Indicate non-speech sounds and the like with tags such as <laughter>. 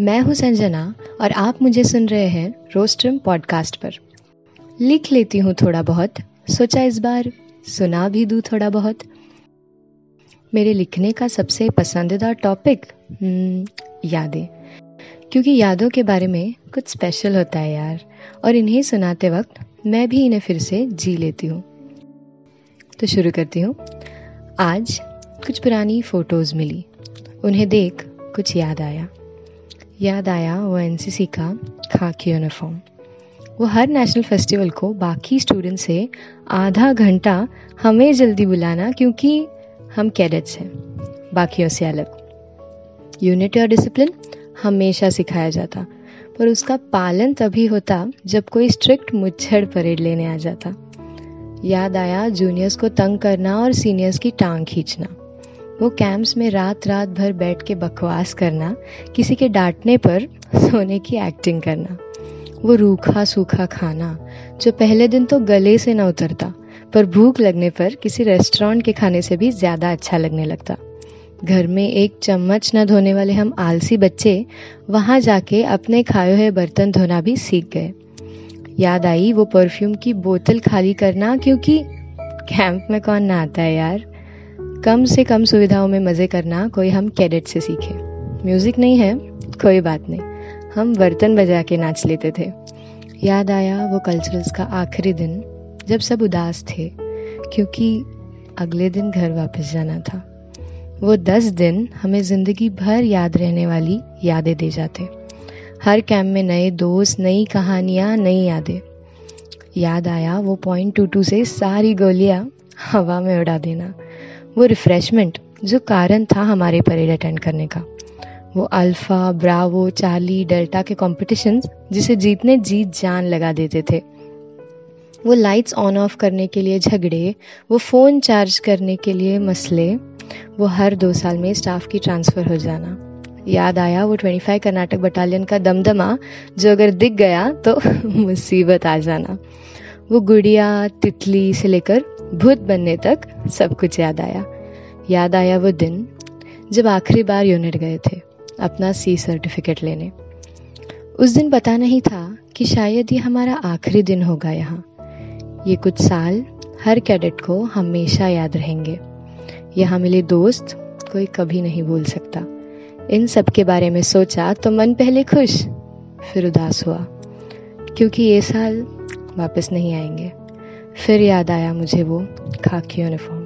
मैं हूँ संजना और आप मुझे सुन रहे हैं रोस्ट्रम पॉडकास्ट पर। लिख लेती हूँ थोड़ा बहुत सोचा इस बार सुना भी दूँ थोड़ा बहुत। मेरे लिखने का सबसे पसंदीदा टॉपिक हम्म, यादें। क्योंकि यादों के बारे में कुछ स्पेशल होता है यार और इन्हें सुनाते वक्त मैं भी इन्हें फिर से जी लेती हूँ। तो शुरू करती हूँ। आज कुछ पुरानी फ़ोटोज़ मिली उन्हें देख कुछ याद आया। याद आया, वो एनसीसी का खाकी यूनिफॉर्म वो हर नेशनल फेस्टिवल को बाकी स्टूडेंट से आधा घंटा हमें जल्दी बुलाना क्योंकि हम कैडेट्स हैं, बाकियों से अलग। यूनिट और डिसिप्लिन हमेशा सिखाया जाता, पर उसका पालन तभी होता जब कोई स्ट्रिक्ट मुच्छड़ परेड लेने आ जाता। याद आया जूनियर्स को तंग करना और सीनियर्स की टांग खींचना। वो कैंप्स में रात रात भर बैठ के बकवास करना, किसी के डांटने पर सोने की एक्टिंग करना, वो रूखा सूखा खाना, जो पहले दिन तो गले से न उतरता, पर भूख लगने पर किसी रेस्टोरेंट के खाने से भी ज़्यादा अच्छा लगने लगता। घर में एक चम्मच न धोने वाले हम आलसी बच्चे, वहाँ जाके अपने खाए हुए बर्तन धोना भी सीख गए। याद आई वो परफ्यूम की बोतल खाली करना, क्योंकि कैंप में कौन ना आता है यार? कम से कम सुविधाओं में मज़े करना कोई हम कैडेट से सीखे। म्यूज़िक नहीं है, कोई बात नहीं। हम बर्तन बजा के नाच लेते थे। याद आया वो कल्चरल्स का आखिरी दिन, जब सब उदास थे, क्योंकि अगले दिन घर वापस जाना था। वो दस दिन हमें ज़िंदगी भर याद रहने वाली यादें दे जाते। हर कैंप में नए दोस्त, नई कहानियाँ, नई यादें। याद आया वो पॉइंट टू टू से सारी गोलियाँ हवा में उड़ा देना। वो रिफ्रेशमेंट जो कारण था हमारे परेड अटेंड करने का। वो अल्फ़ा ब्रावो चार्ली डेल्टा के कॉम्पिटिशन्स जिसे जीतने जीत जान लगा देते थे। वो लाइट्स ऑन ऑफ़ करने के लिए झगड़े, वो फ़ोन चार्ज करने के लिए मसले, वो हर दो साल में स्टाफ की ट्रांसफ़र हो जाना। याद आया वो 25 कर्नाटक बटालियन का दमदमा, जो अगर दिख गया तो <laughs> मुसीबत आ जाना। वो गुड़िया, तितली से लेकर भूत बनने तक सब कुछ याद आया। याद आया वो दिन, जब आखिरी बार यूनिट गए थे, अपना सी सर्टिफिकेट लेने। उस दिन पता नहीं था कि शायद ये हमारा आखिरी दिन होगा यहाँ। ये कुछ साल, हर कैडेट को हमेशा याद रहेंगे। यहाँ मिले दोस्त, कोई कभी नहीं भूल सकता। इन सब के बारे में सोचा तो मन पहले खुश, फिर उदास हुआ। क्योंकि ये साल वापस नहीं आएँगे। फिर याद आया मुझे वो खाकी यूनिफॉर्म